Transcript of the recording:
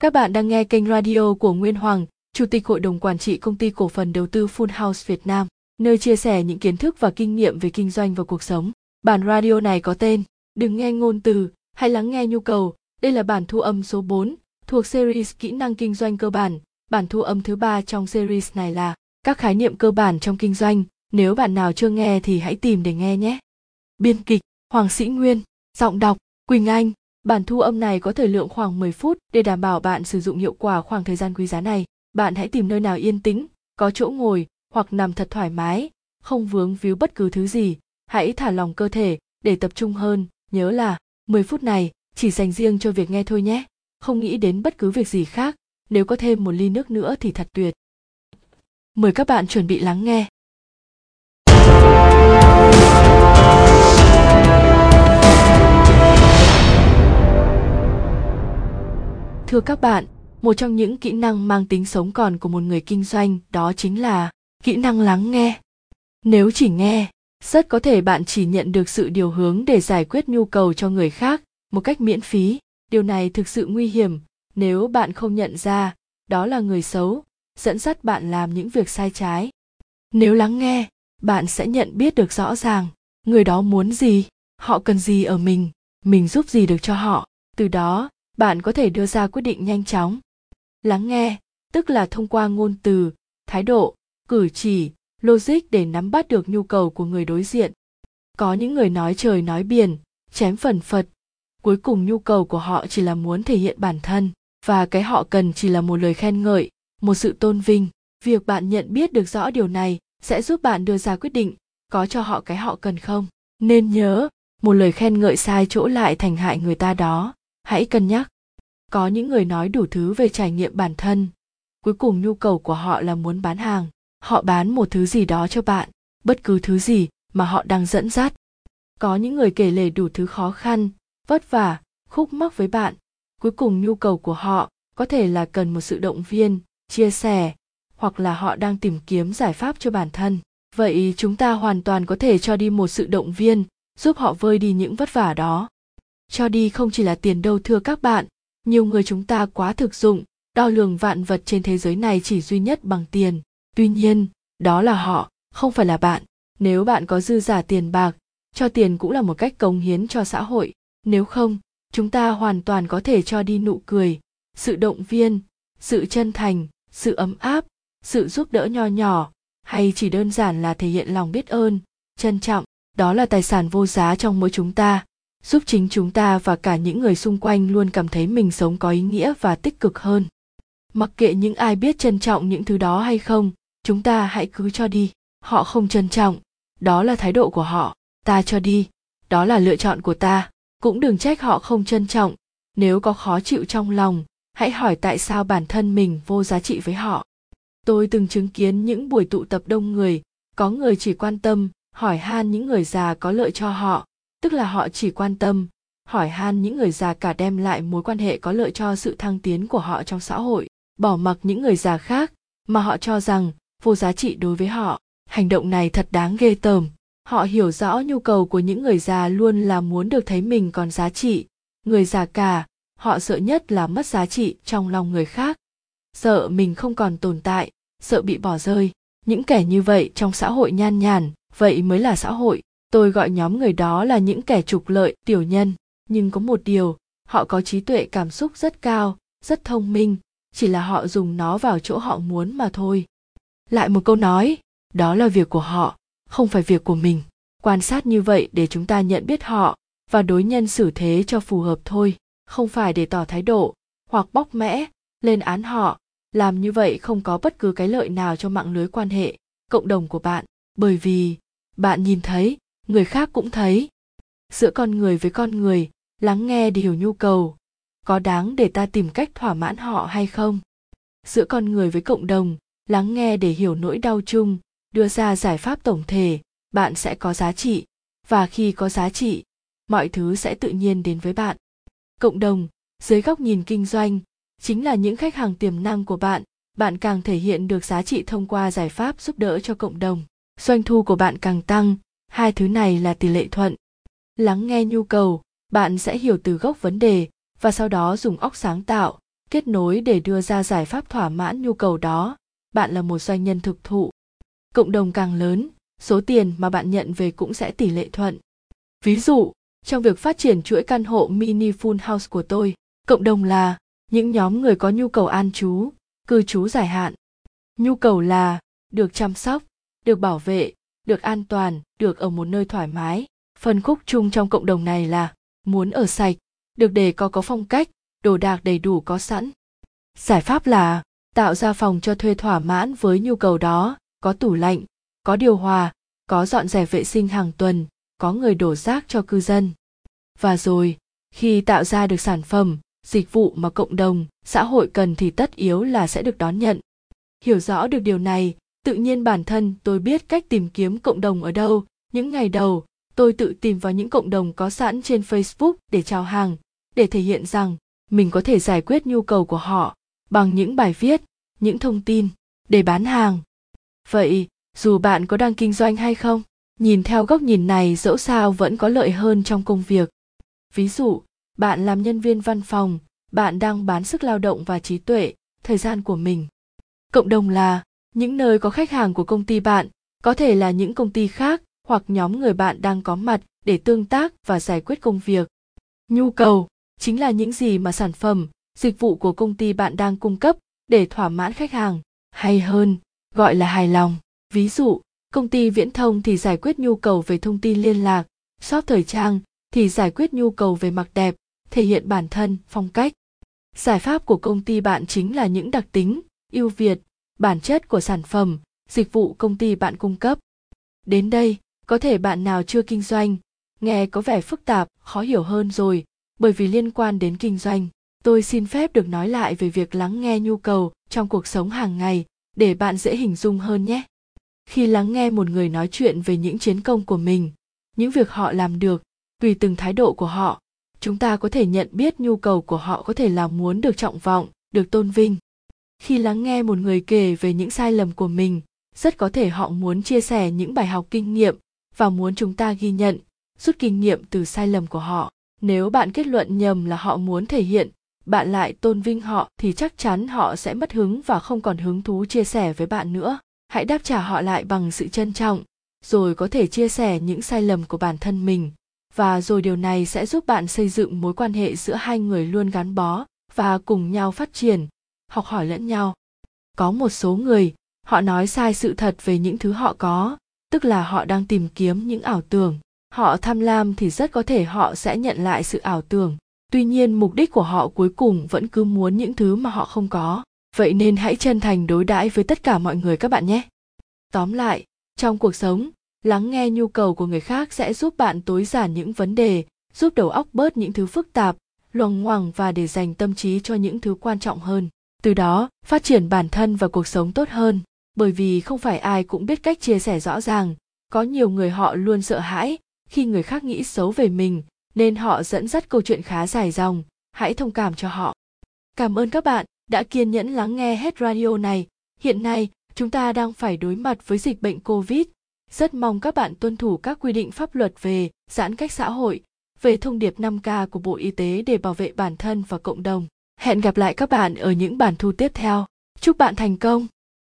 Các bạn đang nghe kênh radio của Nguyên Hoàng, Chủ tịch Hội đồng Quản trị Công ty Cổ phần Đầu tư Full House Việt Nam, nơi chia sẻ những kiến thức và kinh nghiệm về kinh doanh và cuộc sống. Bản radio này có tên Đừng nghe ngôn từ, hãy lắng nghe nhu cầu. Đây là bản thu âm số 4, thuộc series Kỹ năng kinh doanh cơ bản. Bản thu âm thứ ba trong series này là các khái niệm cơ bản trong kinh doanh. Nếu bạn nào chưa nghe thì hãy tìm để nghe nhé. Biên kịch Hoàng Sĩ Nguyên, giọng đọc Quỳnh Anh. Bản thu âm này có thời lượng khoảng 10 phút để đảm bảo bạn sử dụng hiệu quả khoảng thời gian quý giá này. Bạn hãy tìm nơi nào yên tĩnh, có chỗ ngồi hoặc nằm thật thoải mái, không vướng víu bất cứ thứ gì. Hãy thả lòng cơ thể để tập trung hơn. Nhớ là 10 phút này chỉ dành riêng cho việc nghe thôi nhé. Không nghĩ đến bất cứ việc gì khác. Nếu có thêm một ly nước nữa thì thật tuyệt. Mời các bạn chuẩn bị lắng nghe. Thưa các bạn, một trong những kỹ năng mang tính sống còn của một người kinh doanh đó chính là kỹ năng lắng nghe. Nếu chỉ nghe, rất có thể bạn chỉ nhận được sự điều hướng để giải quyết nhu cầu cho người khác một cách miễn phí. Điều này thực sự nguy hiểm nếu bạn không nhận ra đó là người xấu, dẫn dắt bạn làm những việc sai trái. Nếu lắng nghe, bạn sẽ nhận biết được rõ ràng người đó muốn gì, họ cần gì ở mình, mình giúp gì được cho họ. Từ đó, bạn có thể đưa ra quyết định nhanh chóng. Lắng nghe, tức là thông qua ngôn từ, thái độ, cử chỉ, logic để nắm bắt được nhu cầu của người đối diện. Có những người nói trời nói biển, chém phần phật. Cuối cùng nhu cầu của họ chỉ là muốn thể hiện bản thân, và cái họ cần chỉ là một lời khen ngợi, một sự tôn vinh. Việc bạn nhận biết được rõ điều này sẽ giúp bạn đưa ra quyết định, có cho họ cái họ cần không? Nên nhớ, một lời khen ngợi sai chỗ lại thành hại người ta đó hãy cân nhắc. Có những người nói đủ thứ về trải nghiệm bản thân. Cuối cùng nhu cầu của họ là muốn bán hàng. Họ bán một thứ gì đó cho bạn, bất cứ thứ gì mà họ đang dẫn dắt. Có những người kể lể đủ thứ khó khăn, vất vả, khúc mắc với bạn. Cuối cùng nhu cầu của họ có thể là cần một sự động viên, chia sẻ, hoặc là họ đang tìm kiếm giải pháp cho bản thân. Vậy chúng ta hoàn toàn có thể cho đi một sự động viên, giúp họ vơi đi những vất vả đó cho đi không chỉ là tiền đâu thưa các bạn, nhiều người chúng ta quá thực dụng, đo lường vạn vật trên thế giới này chỉ duy nhất bằng tiền. Tuy nhiên, đó là họ, không phải là bạn. Nếu bạn có dư giả tiền bạc, cho tiền cũng là một cách cống hiến cho xã hội. Nếu không, chúng ta hoàn toàn có thể cho đi nụ cười, sự động viên, sự chân thành, sự ấm áp, sự giúp đỡ nho nhỏ, hay chỉ đơn giản là thể hiện lòng biết ơn, trân trọng. Đó là tài sản vô giá trong mỗi chúng ta giúp chính chúng ta và cả những người xung quanh luôn cảm thấy mình sống có ý nghĩa và tích cực hơn. Mặc kệ những ai biết trân trọng những thứ đó hay không, chúng ta hãy cứ cho đi. Họ không trân trọng. Đó là thái độ của họ. Ta cho đi. Đó là lựa chọn của ta. Cũng đừng trách họ không trân trọng. Nếu có khó chịu trong lòng, hãy hỏi tại sao bản thân mình vô giá trị với họ. Tôi từng chứng kiến những buổi tụ tập đông người. Có người chỉ quan tâm, hỏi han những người già có lợi cho họ tức là họ chỉ quan tâm, hỏi han những người già cả đem lại mối quan hệ có lợi cho sự thăng tiến của họ trong xã hội, bỏ mặc những người già khác, mà họ cho rằng vô giá trị đối với họ. Hành động này thật đáng ghê tởm. Họ hiểu rõ nhu cầu của những người già luôn là muốn được thấy mình còn giá trị. Người già cả, họ sợ nhất là mất giá trị trong lòng người khác. Sợ mình không còn tồn tại, sợ bị bỏ rơi. Những kẻ như vậy trong xã hội nhan nhản, vậy mới là xã hội tôi gọi nhóm người đó là những kẻ trục lợi, tiểu nhân. Nhưng có một điều, họ có trí tuệ cảm xúc rất cao, rất thông minh. Chỉ là họ dùng nó vào chỗ họ muốn mà thôi. Lại một câu nói, đó là việc của họ, không phải việc của mình. Quan sát như vậy để chúng ta nhận biết họ và đối nhân xử thế cho phù hợp thôi. Không phải để tỏ thái độ hoặc bóc mẽ, lên án họ. Làm như vậy không có bất cứ cái lợi nào cho mạng lưới quan hệ, cộng đồng của bạn. Bởi vì, bạn nhìn thấy người khác cũng thấy. Giữa con người với con người, lắng nghe để hiểu nhu cầu. Có đáng để ta tìm cách thỏa mãn họ hay không? Giữa con người với cộng đồng, lắng nghe để hiểu nỗi đau chung, đưa ra giải pháp tổng thể, bạn sẽ có giá trị. Và khi có giá trị, mọi thứ sẽ tự nhiên đến với bạn. Cộng đồng, dưới góc nhìn kinh doanh, chính là những khách hàng tiềm năng của bạn. Bạn càng thể hiện được giá trị thông qua giải pháp giúp đỡ cho cộng đồng. Doanh thu của bạn càng tăng hai thứ này là tỷ lệ thuận. Lắng nghe nhu cầu, bạn sẽ hiểu từ gốc vấn đề và sau đó dùng óc sáng tạo, kết nối để đưa ra giải pháp thỏa mãn nhu cầu đó. Bạn là một doanh nhân thực thụ. Cộng đồng càng lớn, số tiền mà bạn nhận về cũng sẽ tỷ lệ thuận. Ví dụ, trong việc phát triển chuỗi căn hộ mini full house của tôi, cộng đồng là những nhóm người có nhu cầu an trú, cư trú dài hạn. Nhu cầu là được chăm sóc, được bảo vệ được an toàn, được ở một nơi thoải mái. Phân khúc chung trong cộng đồng này là muốn ở sạch, được để có có phong cách, đồ đạc đầy đủ có sẵn. Giải pháp là tạo ra phòng cho thuê thỏa mãn với nhu cầu đó, có tủ lạnh, có điều hòa, có dọn dẹp vệ sinh hàng tuần, có người đổ rác cho cư dân. Và rồi, khi tạo ra được sản phẩm, dịch vụ mà cộng đồng, xã hội cần thì tất yếu là sẽ được đón nhận. Hiểu rõ được điều này tự nhiên bản thân tôi biết cách tìm kiếm cộng đồng ở đâu. Những ngày đầu, tôi tự tìm vào những cộng đồng có sẵn trên facebook để chào hàng, để thể hiện rằng mình có thể giải quyết nhu cầu của họ bằng những bài viết, những thông tin để bán hàng. Vậy, dù bạn có đang kinh doanh hay không, nhìn theo góc nhìn này dẫu sao vẫn có lợi hơn trong công việc. Ví dụ, bạn làm nhân viên văn phòng, bạn đang bán sức lao động và trí tuệ, thời gian của mình. Cộng đồng là những nơi có khách hàng của công ty bạn, có thể là những công ty khác hoặc nhóm người bạn đang có mặt để tương tác và giải quyết công việc. Nhu cầu chính là những gì mà sản phẩm, dịch vụ của công ty bạn đang cung cấp để thỏa mãn khách hàng. Hay hơn, gọi là hài lòng. Ví dụ, công ty viễn thông thì giải quyết nhu cầu về thông tin liên lạc, shop thời trang thì giải quyết nhu cầu về mặc đẹp, thể hiện bản thân, phong cách. Giải pháp của công ty bạn chính là những đặc tính, ưu việt bản chất của sản phẩm, dịch vụ công ty bạn cung cấp. Đến đây, có thể bạn nào chưa kinh doanh, nghe có vẻ phức tạp, khó hiểu hơn rồi, bởi vì liên quan đến kinh doanh. Tôi xin phép được nói lại về việc lắng nghe nhu cầu trong cuộc sống hàng ngày, để bạn dễ hình dung hơn nhé. Khi lắng nghe một người nói chuyện về những chiến công của mình, những việc họ làm được, tùy từng thái độ của họ, chúng ta có thể nhận biết nhu cầu của họ có thể là muốn được trọng vọng, được tôn vinh khi lắng nghe một người kể về những sai lầm của mình, rất có thể họ muốn chia sẻ những bài học kinh nghiệm và muốn chúng ta ghi nhận, rút kinh nghiệm từ sai lầm của họ. Nếu bạn kết luận nhầm là họ muốn thể hiện, bạn lại tôn vinh họ thì chắc chắn họ sẽ mất hứng và không còn hứng thú chia sẻ với bạn nữa. Hãy đáp trả họ lại bằng sự trân trọng, rồi có thể chia sẻ những sai lầm của bản thân mình. Và rồi điều này sẽ giúp bạn xây dựng mối quan hệ giữa hai người luôn gắn bó và cùng nhau phát triển học hỏi lẫn nhau. Có một số người, họ nói sai sự thật về những thứ họ có, tức là họ đang tìm kiếm những ảo tưởng. Họ tham lam thì rất có thể họ sẽ nhận lại sự ảo tưởng. Tuy nhiên, mục đích của họ cuối cùng vẫn cứ muốn những thứ mà họ không có. Vậy nên hãy chân thành đối đãi với tất cả mọi người các bạn nhé. Tóm lại, trong cuộc sống, lắng nghe nhu cầu của người khác sẽ giúp bạn tối giản những vấn đề, giúp đầu óc bớt những thứ phức tạp loằng ngoằng và để dành tâm trí cho những thứ quan trọng hơn từ đó, phát triển bản thân và cuộc sống tốt hơn, bởi vì không phải ai cũng biết cách chia sẻ rõ ràng. Có nhiều người họ luôn sợ hãi khi người khác nghĩ xấu về mình, nên họ dẫn dắt câu chuyện khá dài dòng. Hãy thông cảm cho họ. Cảm ơn các bạn đã kiên nhẫn lắng nghe hết radio này. Hiện nay, chúng ta đang phải đối mặt với dịch bệnh covid. Rất mong các bạn tuân thủ các quy định pháp luật về giãn cách xã hội, về thông điệp 5K của Bộ Y tế để bảo vệ bản thân và cộng đồng. Hẹn gặp lại các bạn ở những bản thu tiếp theo. Chúc bạn thành công!